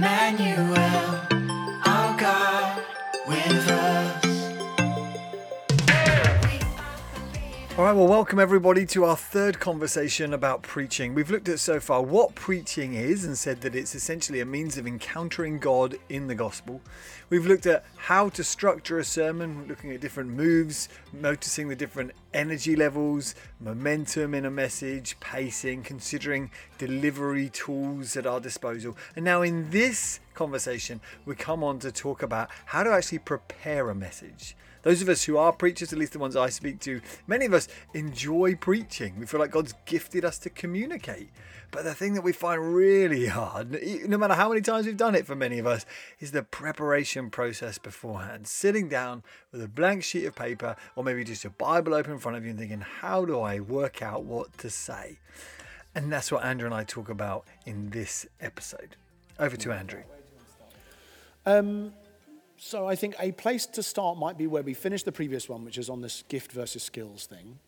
Emmanuel, right, well, welcome everybody to our third conversation about preaching. We've looked at so far what preaching is and said that it's essentially a means of encountering God in the gospel. We've looked at how to structure a sermon, looking at different moves, noticing the different energy levels, momentum in a message, pacing, considering delivery tools at our disposal. And now in this conversation, we come on to talk about how to actually prepare a message. Those of us who are preachers, at least the ones I speak to, many of us enjoy preaching. We feel like God's gifted us to communicate. But the thing that we find really hard, no matter how many times we've done it for many of us, is the preparation process beforehand. Sitting down with a blank sheet of paper or maybe just your Bible open in front of you and thinking, how do I work out what to say? And that's what Andrew and I talk about in this episode. Over to Andrew. Um, so I think a place to start might be where we finished the previous one, which is on this gift versus skills thing.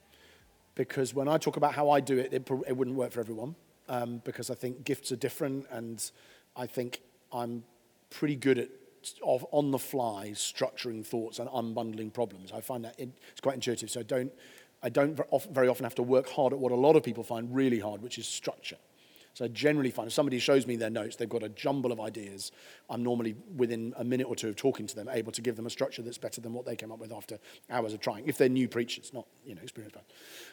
Because when I talk about how I do it, it, it wouldn't work for everyone. Um, because I think gifts are different, and I think I'm pretty good at on the fly structuring thoughts and unbundling problems. I find that it's quite intuitive. So I don't I don't very often have to work hard at what a lot of people find really hard, which is structure. So I generally find if somebody shows me their notes, they've got a jumble of ideas. I'm normally within a minute or two of talking to them, able to give them a structure that's better than what they came up with after hours of trying. If they're new preachers, not you know experienced.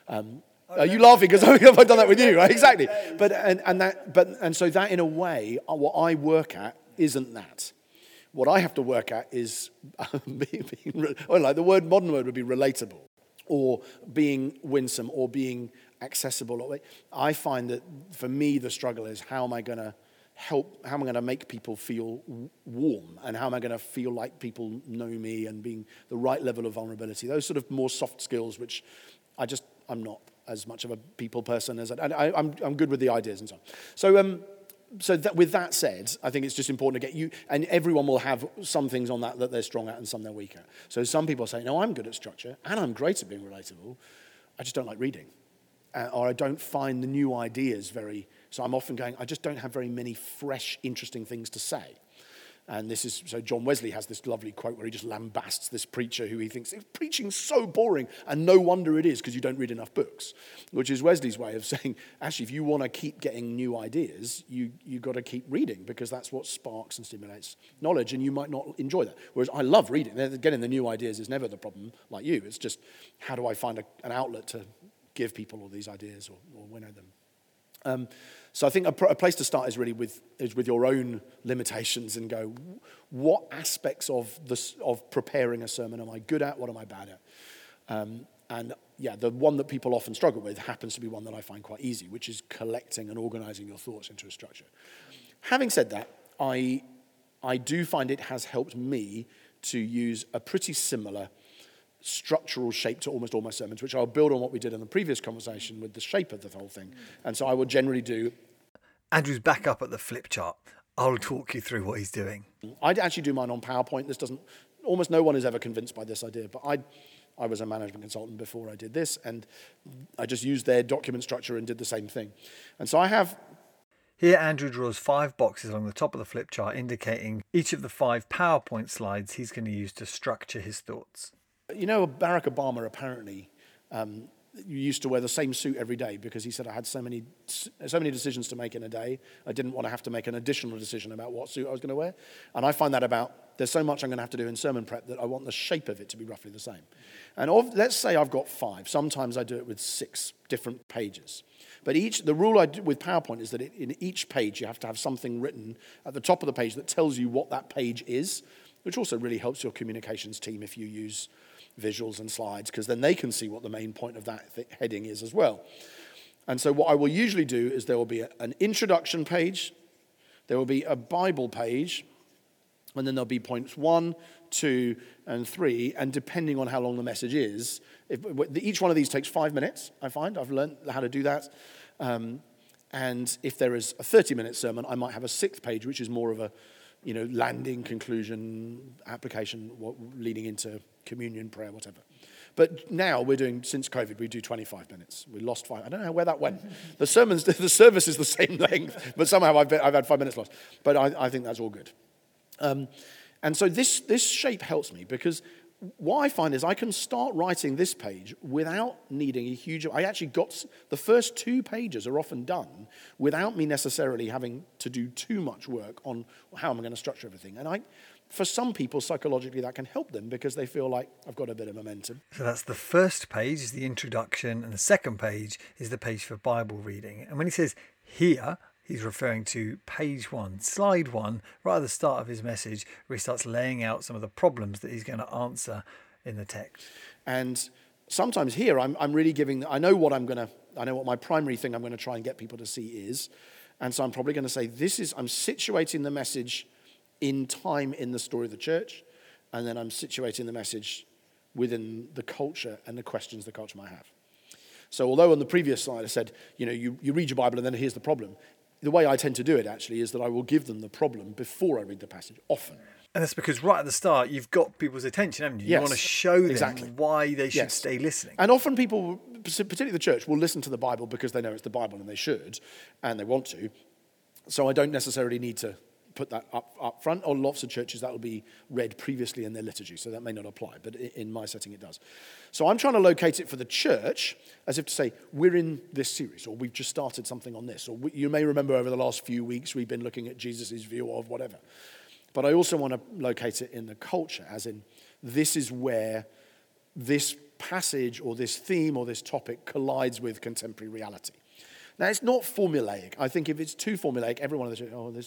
Um, are you laughing because I've done that with you, right? Exactly. But and, and that but and so that in a way, uh, what I work at isn't that. What I have to work at is being, being well, like the word modern word would be relatable, or being winsome, or being accessible. I find that for me, the struggle is how am I going to help, how am I going to make people feel warm? And how am I going to feel like people know me and being the right level of vulnerability? Those sort of more soft skills, which I just, I'm not as much of a people person as I, I, I'm, I'm good with the ideas and so on. So, um, so that, with that said, I think it's just important to get you, and everyone will have some things on that that they're strong at and some they're weak at. So some people say, no, I'm good at structure and I'm great at being relatable. I just don't like reading uh, or I don't find the new ideas very. So I'm often going, I just don't have very many fresh, interesting things to say. And this is so John Wesley has this lovely quote where he just lambasts this preacher who he thinks is preaching so boring, and no wonder it is because you don't read enough books. Which is Wesley's way of saying, actually, if you want to keep getting new ideas, you you got to keep reading because that's what sparks and stimulates knowledge, and you might not enjoy that. Whereas I love reading. Getting the new ideas is never the problem, like you. It's just how do I find a, an outlet to give people all these ideas or, or winnow them. Um, so I think a, pr- a, place to start is really with, is with your own limitations and go, what aspects of, this, of preparing a sermon am I good at? What am I bad at? Um, and yeah, the one that people often struggle with happens to be one that I find quite easy, which is collecting and organizing your thoughts into a structure. Having said that, I, I do find it has helped me to use a pretty similar structural shape to almost all my sermons, which I'll build on what we did in the previous conversation with the shape of the whole thing. And so I will generally do. Andrew's back up at the flip chart. I'll talk you through what he's doing. I'd actually do mine on PowerPoint. This doesn't, almost no one is ever convinced by this idea, but I, I was a management consultant before I did this, and I just used their document structure and did the same thing. And so I have here, Andrew draws five boxes along the top of the flip chart, indicating each of the five PowerPoint slides he's going to use to structure his thoughts. You know, Barack Obama apparently um, used to wear the same suit every day because he said I had so many, so many decisions to make in a day. I didn't want to have to make an additional decision about what suit I was going to wear. And I find that about there's so much I'm going to have to do in sermon prep that I want the shape of it to be roughly the same. And of, let's say I've got five. Sometimes I do it with six different pages. But each, the rule I do with PowerPoint is that it, in each page you have to have something written at the top of the page that tells you what that page is, which also really helps your communications team if you use visuals and slides because then they can see what the main point of that th- heading is as well. And so, what I will usually do is there will be a, an introduction page, there will be a Bible page, and then there'll be points one, two, and three. And depending on how long the message is, if, each one of these takes five minutes, I find. I've learned how to do that. Um, and if there is a 30 minute sermon, I might have a sixth page, which is more of a you know, landing, conclusion, application, what, leading into communion, prayer, whatever. But now we're doing, since COVID, we do 25 minutes. We lost five. I don't know where that went. The sermons, the service is the same length, but somehow I've, been, I've had five minutes lost. But I, I think that's all good. Um, and so this, this shape helps me because what I find is I can start writing this page without needing a huge. I actually got the first two pages are often done without me necessarily having to do too much work on how am I going to structure everything. And I, for some people, psychologically, that can help them because they feel like I've got a bit of momentum. So that's the first page is the introduction, and the second page is the page for Bible reading. And when he says here, he's referring to page one, slide one, right at the start of his message, where he starts laying out some of the problems that he's going to answer in the text. And sometimes here, I'm, I'm really giving, I know what I'm going to, I know what my primary thing I'm going to try and get people to see is. And so I'm probably going to say, this is, I'm situating the message in time in the story of the church, and then I'm situating the message within the culture and the questions the culture might have. So, although on the previous slide I said, you know, you, you read your Bible and then here's the problem, the way I tend to do it actually is that I will give them the problem before I read the passage, often. And that's because right at the start, you've got people's attention, haven't you? You Yes, want to show them exactly. why they should Yes. stay listening. And often people, particularly the church, will listen to the Bible because they know it's the Bible and they should and they want to. So I don't necessarily need to put that up, up front. Or lots of churches that will be read previously in their liturgy, so that may not apply, but in my setting it does. So I'm trying to locate it for the church as if to say, we're in this series, or we've just started something on this. Or we, you may remember over the last few weeks we've been looking at Jesus' view of whatever. But I also want to locate it in the culture, as in, this is where this passage or this theme or this topic collides with contemporary reality. Now, it's not formulaic. I think if it's too formulaic, everyone of the church, oh, yeah,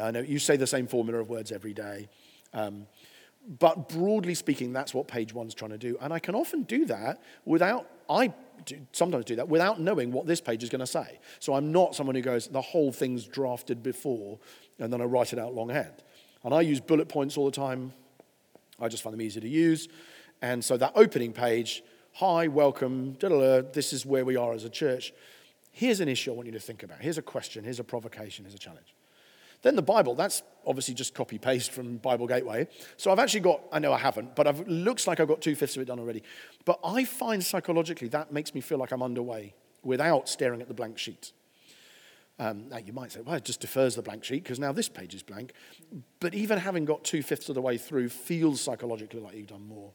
I know, you say the same formula of words every day. Um, but broadly speaking, that's what page one's trying to do. And I can often do that without, I do, sometimes do that without knowing what this page is going to say. So I'm not someone who goes, the whole thing's drafted before, and then I write it out longhand. And I use bullet points all the time. I just find them easy to use. And so that opening page, hi, welcome, this is where we are as a church. Here's an issue I want you to think about. Here's a question, here's a provocation, here's a challenge. Then the Bible, that's obviously just copy paste from Bible Gateway. So I've actually got, I know I haven't, but it looks like I've got two fifths of it done already. But I find psychologically that makes me feel like I'm underway without staring at the blank sheet. Um, now you might say, well, it just defers the blank sheet because now this page is blank. But even having got two fifths of the way through feels psychologically like you've done more.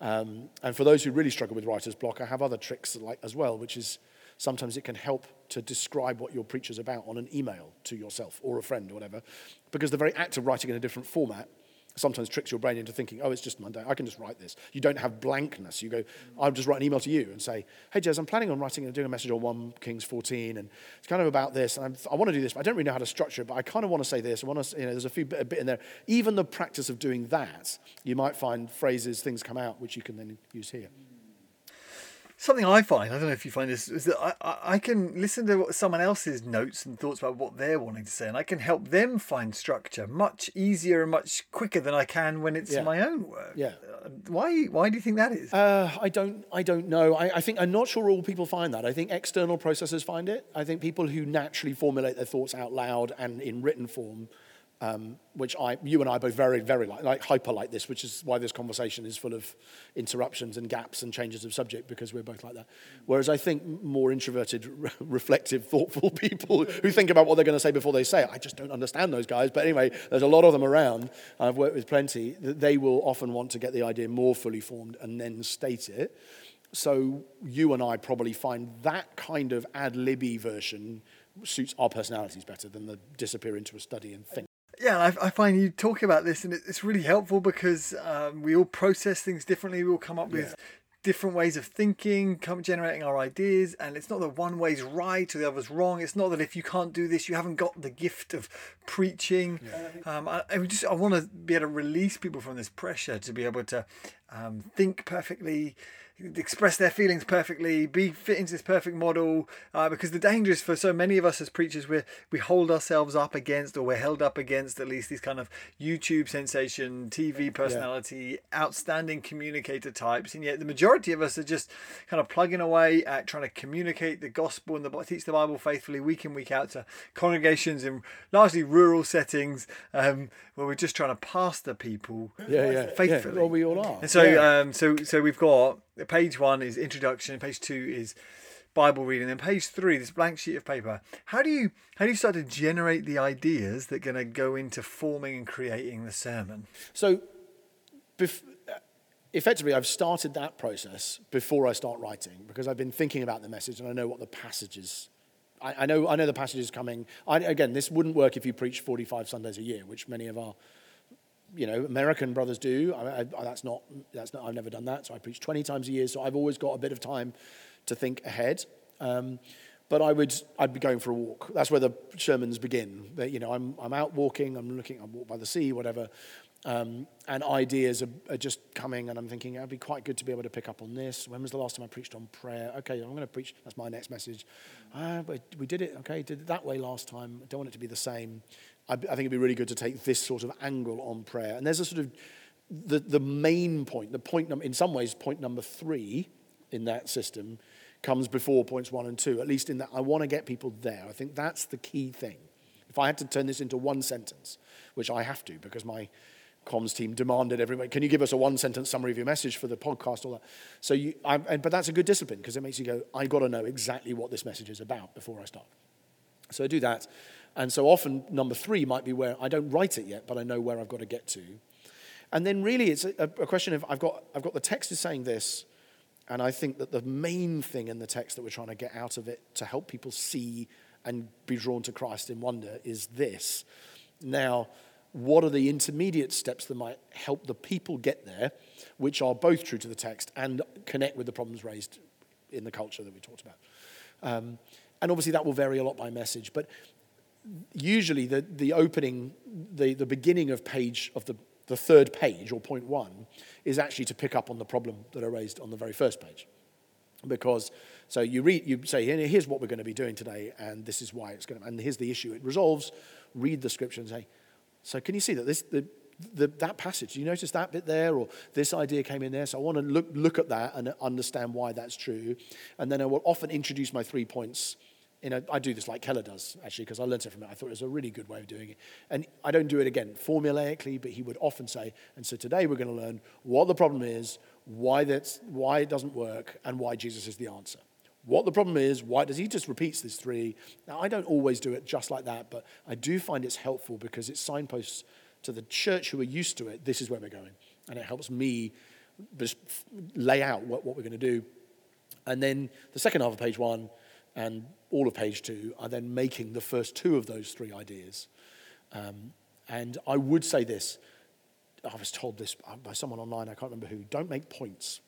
Um, and for those who really struggle with writer's block, I have other tricks like, as well, which is sometimes it can help to describe what your preacher's about on an email to yourself or a friend or whatever. Because the very act of writing in a different format sometimes tricks your brain into thinking, oh, it's just Monday. I can just write this. You don't have blankness. You go, I'll just write an email to you and say, hey, Jez, I'm planning on writing and doing a message on 1 Kings 14, and it's kind of about this. And I'm, I want to do this, but I don't really know how to structure it, but I kind of want to say this. I want to, you know, there's a few bit, a bit in there. Even the practice of doing that, you might find phrases, things come out, which you can then use here. Something I find, I don't know if you find this, is that I, I, can listen to what someone else's notes and thoughts about what they're wanting to say, and I can help them find structure much easier and much quicker than I can when it's Yeah. my own work. Yeah. Uh, Why, why do you think that is? Uh, I don't. I don't know. I, I think I'm not sure all people find that. I think external processors find it. I think people who naturally formulate their thoughts out loud and in written form, um, which I, you and I both very, very like, like hyper like this, which is why this conversation is full of interruptions and gaps and changes of subject because we're both like that. Whereas I think more introverted, re- reflective, thoughtful people who think about what they're going to say before they say it. I just don't understand those guys. But anyway, there's a lot of them around. And I've worked with plenty. that They will often want to get the idea more fully formed and then state it. So you and I probably find that kind of ad libby version suits our personalities better than the disappear into a study and think. Yeah, I, I find you talking about this, and it, it's really helpful because um, we all process things differently. We all come up with Yeah. different ways of thinking, come generating our ideas, and it's not that one way's right or the other's wrong. It's not that if you can't do this, you haven't got the gift of preaching. Um, I, I just I want to be able to release people from this pressure to be able to um, think perfectly, express their feelings perfectly, be fit into this perfect model. Uh, because the danger is for so many of us as preachers, we we hold ourselves up against, or we're held up against at least these kind of YouTube sensation, TV personality, outstanding communicator types, and yet the majority of us are just kind of plugging away at trying to communicate the gospel and the teach the Bible faithfully week in week out to congregations in largely rural settings um, where we're just trying to pastor people Yeah, yeah. faithfully. Yeah, well, we all are. And so, Yeah. um, so, so we've got page one is introduction, page two is Bible reading, then page three, this blank sheet of paper. How do you how do you start to generate the ideas that are going to go into forming and creating the sermon? So, bef- effectively, I've started that process before I start writing because I've been thinking about the message and I know what the passages. I, I know I know the passages coming. I, again, this wouldn't work if you preach 45 Sundays a year, which many of our you know, American brothers do. I, I, that's not, that's not, I've never done that. So I preach 20 times a year. So I've always got a bit of time to think ahead. Um, but I would, I'd be going for a walk. That's where the sermons begin. You know, I'm, I'm out walking, I'm looking, I walk by the sea, whatever. Um, and ideas are, are just coming, and I'm thinking it'd be quite good to be able to pick up on this. When was the last time I preached on prayer? Okay, I'm going to preach. That's my next message. But we did it. Okay, did it that way last time. I don't want it to be the same. I, I think it'd be really good to take this sort of angle on prayer. And there's a sort of the, the main point, the point number, in some ways, point number three in that system comes before points one and two, at least in that I want to get people there. I think that's the key thing. If I had to turn this into one sentence, which I have to because my comms team demanded everyone, can you give us a one sentence summary of your message for the podcast, all that. So you, I, and, but that's a good discipline because it makes you go, I got to know exactly what this message is about before I start. So I do that. And so often, number three might be where I don't write it yet, but I know where I've got to get to. And then really it's a, a question of I've got, I've got the text is saying this, and I think that the main thing in the text that we're trying to get out of it to help people see and be drawn to Christ in wonder is this. Now, what are the intermediate steps that might help the people get there, which are both true to the text and connect with the problems raised in the culture that we talked about? Um, and obviously, that will vary a lot by message, but usually the, the opening, the, the beginning of page of the, the third page or point one is actually to pick up on the problem that I raised on the very first page. Because so you read, you say, here's what we're going to be doing today, and this is why it's going to, and here's the issue it resolves. Read the scripture and say, so can you see that this the, the, that passage? You notice that bit there, or this idea came in there? So I want to look look at that and understand why that's true, and then I will often introduce my three points you know, I do this like Keller does, actually, because I learned it from him. I thought it was a really good way of doing it. And I don't do it again formulaically, but he would often say, and so today we're going to learn what the problem is, why, that's, why it doesn't work, and why Jesus is the answer. What the problem is, why does he just repeats this three? Now, I don't always do it just like that, but I do find it's helpful because it signposts to the church who are used to it, this is where we're going. And it helps me just lay out what, what we're going to do. And then the second half of page one and all of page two are then making the first two of those three ideas. Um, and I would say this I was told this by someone online, I can't remember who don't make points.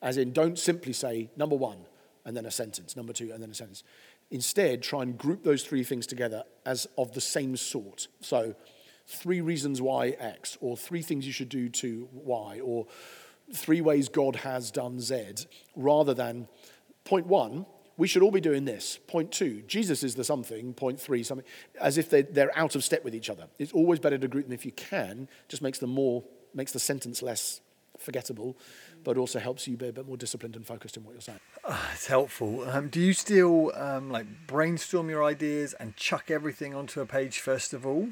As in, don't simply say number one and then a sentence, number two and then a sentence. Instead, try and group those three things together as of the same sort. So, three reasons why X, or three things you should do to Y, or three ways God has done Z, rather than point one, we should all be doing this. Point two, Jesus is the something. Point three, something, as if they're, they're out of step with each other. It's always better to group them if you can, just makes them more, makes the sentence less forgettable, but also helps you be a bit more disciplined and focused in what you're saying. Ah, it's helpful. Um, do you still um, like brainstorm your ideas and chuck everything onto a page first of all?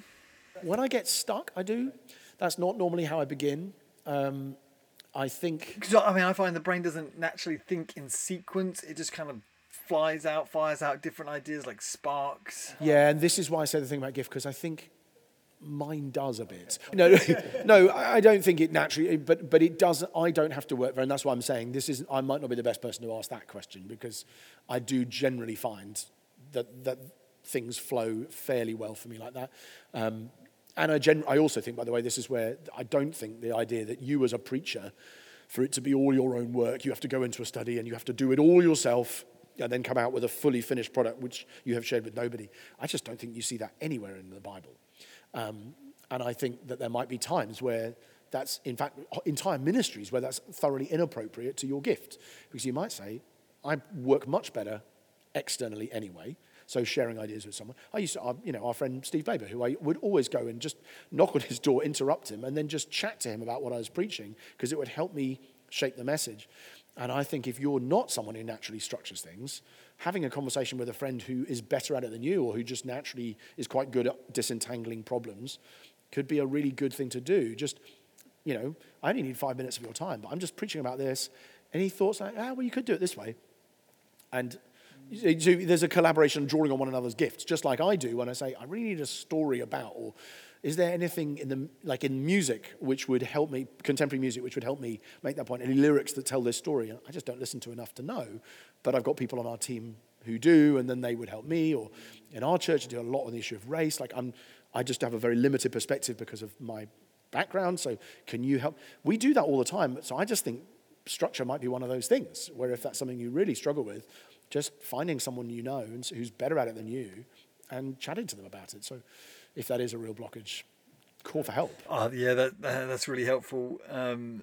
When I get stuck, I do. That's not normally how I begin. Um, I think Because I mean, I find the brain doesn't naturally think in sequence. It just kind of flies out, fires out different ideas like sparks. Yeah, and this is why I say the thing about gift because I think mine does a bit. No, no, I don't think it naturally, but but it does. I don't have to work very, and that's why I'm saying this is. I might not be the best person to ask that question because I do generally find that that things flow fairly well for me like that. Um, and I, gen- I also think, by the way, this is where I don't think the idea that you as a preacher, for it to be all your own work, you have to go into a study and you have to do it all yourself and then come out with a fully finished product which you have shared with nobody. I just don't think you see that anywhere in the Bible. Um, and I think that there might be times where that's in fact entire ministries where that's thoroughly inappropriate to your gift. Because you might say, I work much better externally anyway. So sharing ideas with someone. I used to, you know, our friend Steve Baber, who I would always go and just knock on his door, interrupt him, and then just chat to him about what I was preaching because it would help me shape the message. And I think if you're not someone who naturally structures things, having a conversation with a friend who is better at it than you or who just naturally is quite good at disentangling problems could be a really good thing to do. Just, you know, I only need five minutes of your time, but I'm just preaching about this. Any thoughts like, ah, well, you could do it this way? And so there's a collaboration drawing on one another's gifts, just like I do when I say, I really need a story about, or is there anything in the, like in music which would help me, contemporary music, which would help me make that point? Any lyrics that tell this story? I just don't listen to enough to know, but I've got people on our team who do, and then they would help me. Or in our church, I do a lot on the issue of race. Like I'm, I just have a very limited perspective because of my background. So can you help? We do that all the time. So I just think structure might be one of those things where if that's something you really struggle with, just finding someone you know and who's better at it than you and chatting to them about it. So if that is a real blockage, call for help. Oh, yeah, that, that that's really helpful. Um,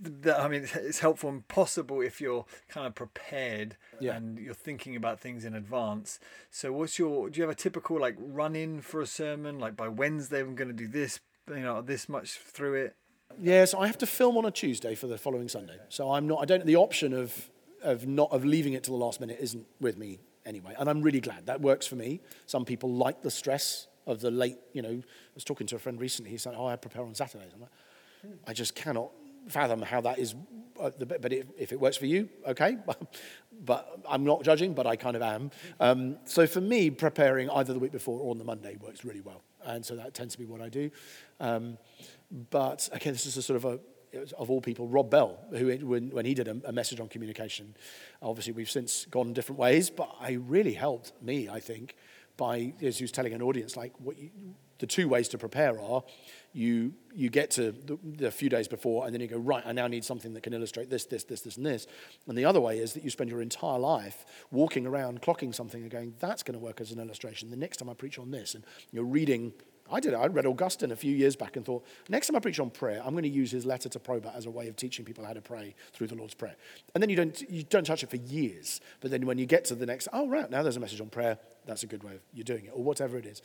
that, I mean, it's helpful and possible if you're kind of prepared Yeah. and you're thinking about things in advance. So, what's your? Do you have a typical like run in for a sermon? Like by Wednesday, I'm going to do this. You know, this much through it. Yeah, so I have to film on a Tuesday for the following Sunday. So I'm not. I don't. The option of of not of leaving it to the last minute isn't with me anyway, and I'm really glad that works for me. Some people like the stress of the late. You know, I was talking to a friend recently. He said, "Oh, I prepare on Saturdays." I'm like, I just cannot fathom how that is. Uh, but if, if it works for you, okay. but I'm not judging, but I kind of am. Um, so for me, preparing either the week before or on the Monday works really well, and so that tends to be what I do. Um, but again, this is a sort of a of all people, Rob Bell, who when, when he did a, a message on communication, obviously we've since gone different ways, but I really helped me, I think, by as he was telling an audience like what you, the two ways to prepare are you you get to the, the few days before and then you go right i now need something that can illustrate this this this this and this. And the other way is that you spend your entire life walking around clocking something and going that's going to work as an illustration. The next time i preach on this and you're reading I did it. I read Augustine a few years back and thought, next time I preach on prayer, I'm going to use his letter to Proba as a way of teaching people how to pray through the Lord's Prayer. And then you don't, you don't touch it for years. But then when you get to the next, oh, right, now there's a message on prayer, that's a good way of you doing it, or whatever it is.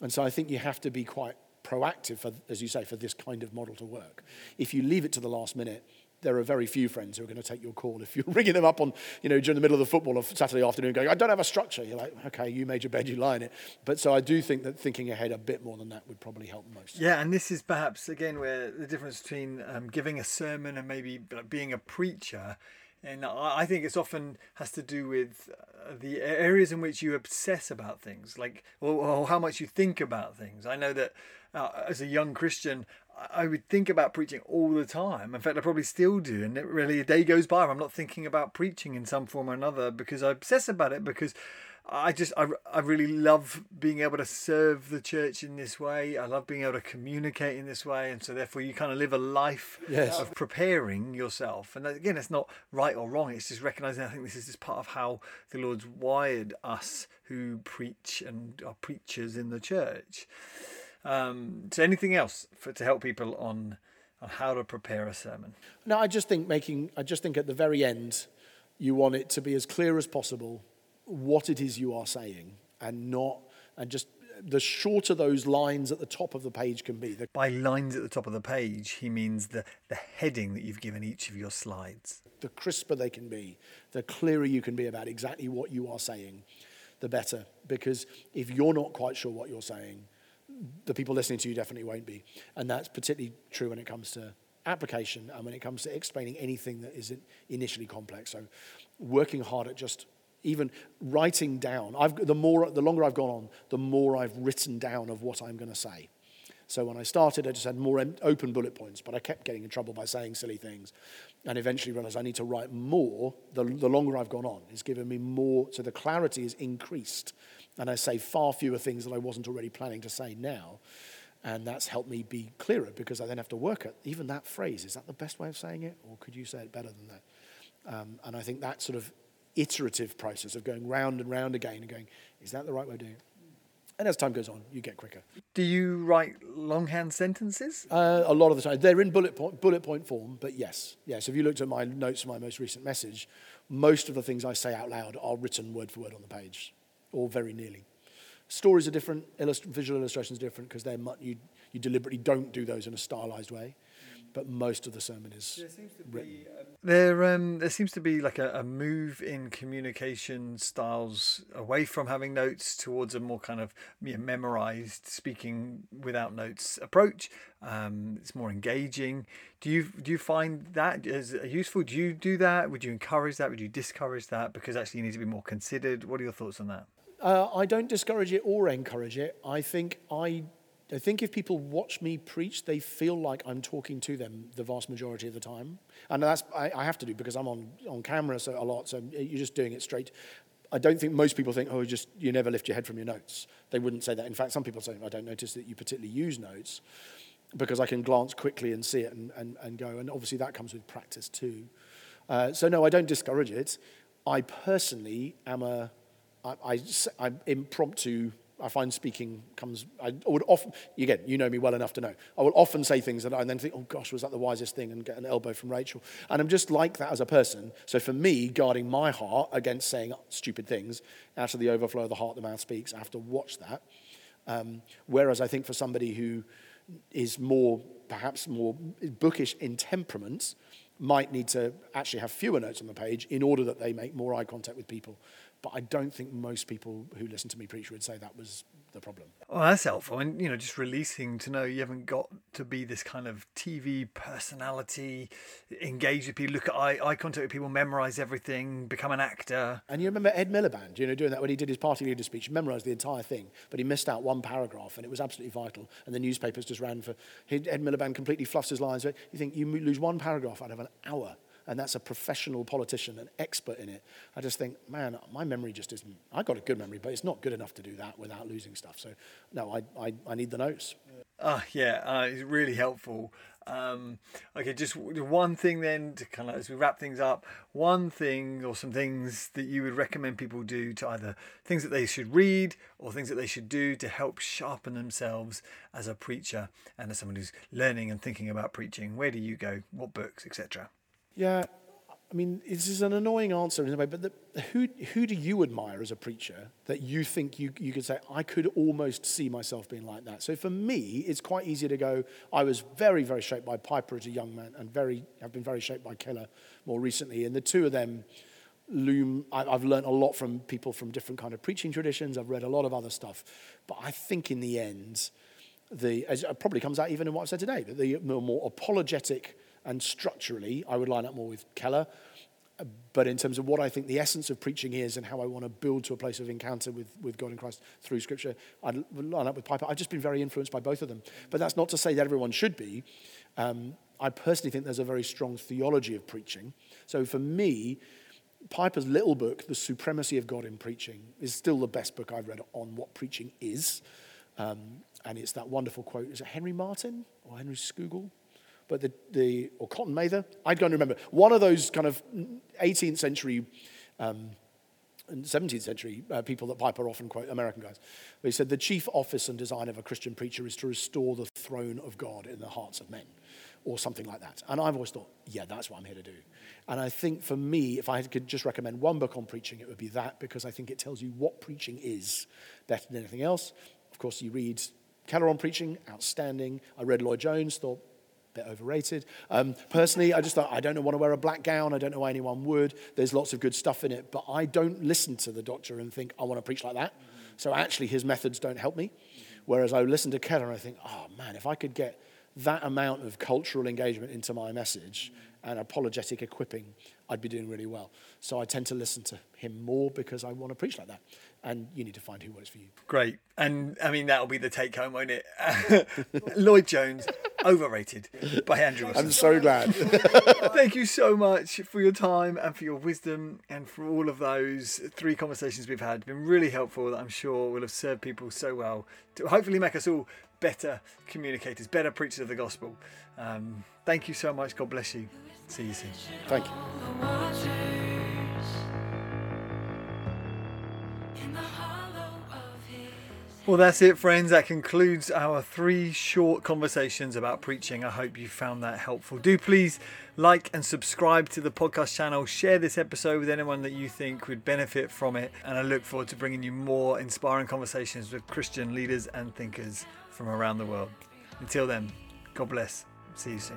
And so I think you have to be quite proactive, for, as you say, for this kind of model to work. If you leave it to the last minute, there are very few friends who are going to take your call. If you're ringing them up on, you know, during the middle of the football of Saturday afternoon going, I don't have a structure, you're like, okay, you made your bed, you lie in it. But so I do think that thinking ahead a bit more than that would probably help most. Yeah, and this is perhaps again where the difference between um, giving a sermon and maybe being a preacher, and I think it's often has to do with uh, the areas in which you obsess about things, like or, or how much you think about things. I know that uh, as a young Christian. I- would think about preaching all the time. In fact, I probably still do. And it really, a day goes by where I'm not thinking about preaching in some form or another because I obsess about it because I just I, I really love being able to serve the church in this way. I love being able to communicate in this way, and so therefore you kind of live a life Yes. of preparing yourself. And again, it's not right or wrong. It's just recognizing. I think this is just part of how the Lord's wired us who preach and are preachers in the church. Um, so anything else for to help people on on how to prepare a sermon? No, I just think making, I just think at the very end, you want it to be as clear as possible what it is you are saying and not, and just the shorter those lines at the top of the page can be, the, By lines at the top of the page, he means the the heading that you've given each of your slides. the crisper they can be, the clearer you can be about exactly what you are saying, the better. Because if you're not quite sure what you're saying, the people listening to you definitely won't be. And that's particularly true when it comes to application and when it comes to explaining anything that isn't initially complex. So working hard at just even writing down. I've, the, more, the longer I've gone on, the more I've written down of what I'm going to say. So when I started, I just had more open bullet points, but I kept getting in trouble by saying silly things. And eventually realized I need to write more the, the longer I've gone on. It's given me more, so the clarity is increased. And I say far fewer things that I wasn't already planning to say now. And that's helped me be clearer because I then have to work at even that phrase. Is that the best way of saying it? Or could you say it better than that? Um, and I think that sort of iterative process of going round and round again and going, is that the right way of doing it? And as time goes on, you get quicker. Do you write longhand sentences? Uh, a lot of the time, they're in bullet point, bullet point form, but yes, yes. If you looked at my notes from my most recent message, most of the things I say out loud are written word for word on the page, or very nearly. Stories are different, illust- visual illustrations are different because they're mu- you, you deliberately don't do those in a stylized way, but most of the sermon is written. There, um, there seems to be like a, a move in communication styles away from having notes towards a more kind of you know, memorized, speaking without notes approach. Um, it's more engaging. Do you do you find that as useful? Do you do that? Would you encourage that? Would you discourage that? Because actually, you need to be more considered. What are your thoughts on that? Uh, I don't discourage it or encourage it. I think I, I think if people watch me preach, they feel like I'm talking to them the vast majority of the time, and that's I, I have to do because I'm on on camera so a lot. So you're just doing it straight. I don't think most people think, oh, just you never lift your head from your notes. They wouldn't say that. In fact, some people say, I don't notice that you particularly use notes because I can glance quickly and see it and, and, and go. And obviously, that comes with practice too. Uh, so, no, I don't discourage it. I personally am a, I, I, I'm impromptu. I find speaking comes, I would often, again, you know me well enough to know, I will often say things that I then think, oh gosh, was that the wisest thing? And get an elbow from Rachel. And I'm just like that as a person. So for me, guarding my heart against saying stupid things, out of the overflow of the heart, the mouth speaks, I have to watch that. Um, whereas I think for somebody who is more, perhaps more bookish in temperament, might need to actually have fewer notes on the page in order that they make more eye contact with people. But I don't think most people who listen to me preach would say that was the problem. Well, that's helpful, and you know, just releasing to know you haven't got to be this kind of TV personality, engage with people, look at eye, eye contact with people, memorize everything, become an actor. And you remember Ed Miliband, you know, doing that when he did his party leader speech, he memorized the entire thing, but he missed out one paragraph, and it was absolutely vital. And the newspapers just ran for Ed Miliband completely fluffs his lines. You think you lose one paragraph out of an hour and that's a professional politician, an expert in it. I just think, man, my memory just isn't. I got a good memory, but it's not good enough to do that without losing stuff. So, no, I, I, I need the notes. Ah, yeah, uh, it's really helpful. Um, okay, just one thing then to kind of as we wrap things up. One thing or some things that you would recommend people do to either things that they should read or things that they should do to help sharpen themselves as a preacher and as someone who's learning and thinking about preaching. Where do you go? What books, etc. Yeah, I mean, this is an annoying answer in a way, but the, who, who do you admire as a preacher that you think you, you could say, I could almost see myself being like that? So for me, it's quite easy to go, I was very, very shaped by Piper as a young man and very, have been very shaped by Keller more recently. And the two of them loom, I, I've learned a lot from people from different kind of preaching traditions. I've read a lot of other stuff. But I think in the end, the, as it probably comes out even in what I've said today, but the more apologetic and structurally, I would line up more with Keller. But in terms of what I think the essence of preaching is and how I want to build to a place of encounter with, with God in Christ through Scripture, I'd line up with Piper. I've just been very influenced by both of them. But that's not to say that everyone should be. Um, I personally think there's a very strong theology of preaching. So for me, Piper's little book, The Supremacy of God in Preaching, is still the best book I've read on what preaching is. Um, and it's that wonderful quote. Is it Henry Martyn or Henry Scougal? But the, the or Cotton Mather, I don't remember. One of those kind of 18th century um, and 17th century uh, people that Piper often quote, American guys. He said, The chief office and design of a Christian preacher is to restore the throne of God in the hearts of men, or something like that. And I've always thought, yeah, that's what I'm here to do. And I think for me, if I could just recommend one book on preaching, it would be that, because I think it tells you what preaching is better than anything else. Of course, you read Keller on preaching, outstanding. I read Lloyd Jones, thought, bit overrated. Um, personally, I just thought, I don't want to wear a black gown. I don't know why anyone would. There's lots of good stuff in it, but I don't listen to the doctor and think, I want to preach like that. So actually, his methods don't help me. Whereas I listen to Keller and I think, oh man, if I could get that amount of cultural engagement into my message and apologetic equipping, I'd be doing really well. So I tend to listen to him more because I want to preach like that and you need to find who works for you. Great. And I mean, that'll be the take home, won't it? Lloyd Jones, overrated by Andrew Wilson. I'm so glad. Thank you so much for your time and for your wisdom and for all of those three conversations we've had. Been really helpful that I'm sure will have served people so well to hopefully make us all better communicators, better preachers of the gospel. Um, thank you so much. God bless you. See you soon. Thank you. Well, that's it, friends. That concludes our three short conversations about preaching. I hope you found that helpful. Do please like and subscribe to the podcast channel. Share this episode with anyone that you think would benefit from it. And I look forward to bringing you more inspiring conversations with Christian leaders and thinkers from around the world. Until then, God bless. See you soon.